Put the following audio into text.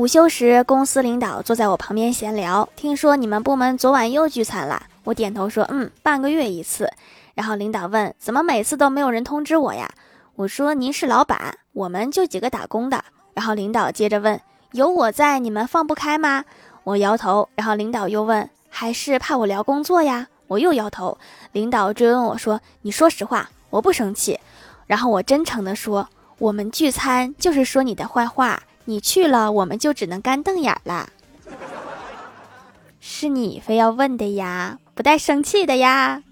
午休时，公司领导坐在我旁边闲聊，听说你们部门昨晚又聚餐了。我点头说：“嗯，半个月一次。”然后领导问：“怎么每次都没有人通知我呀？”我说：“您是老板，我们就几个打工的。”然后领导接着问：“有我在，你们放不开吗？”我摇头。然后领导又问：“还是怕我聊工作呀？”我又摇头。领导追问我说：“你说实话，我不生气。”然后我真诚地说：“我们聚餐就是说你的坏话。”你去了，我们就只能干瞪眼了。是你非要问的呀，不带生气的呀。